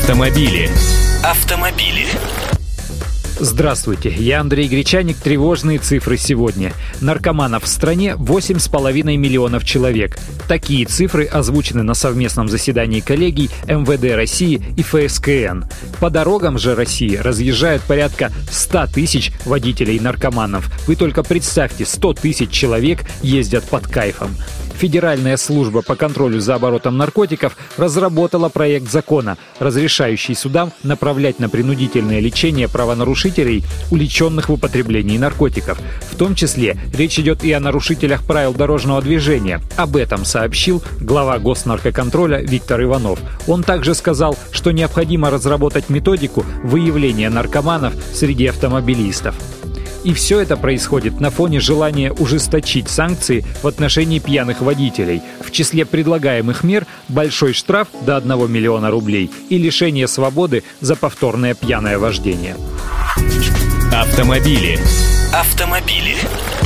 Автомобили. Автомобили. Здравствуйте, я Андрей Гречаник. Тревожные цифры сегодня. Наркоманов в стране 8,5 миллионов человек. Такие цифры озвучены на совместном заседании коллегий МВД России и ФСКН. По дорогам же России разъезжают порядка 100 тысяч водителей-наркоманов. Вы только представьте, 100 тысяч человек ездят под кайфом. Федеральная служба по контролю за оборотом наркотиков разработала проект закона, разрешающий судам направлять на принудительное лечение правонарушителей, уличенных в употреблении наркотиков. В том числе речь идет и о нарушителях правил дорожного движения. Об этом сообщил глава госнаркоконтроля Виктор Иванов. Он также сказал, что необходимо разработать методику выявления наркоманов среди автомобилистов. И все это происходит на фоне желания ужесточить санкции в отношении пьяных водителей. В числе предлагаемых мер большой штраф до 1 миллиона рублей и лишение свободы за повторное пьяное вождение. Автомобили. Автомобили.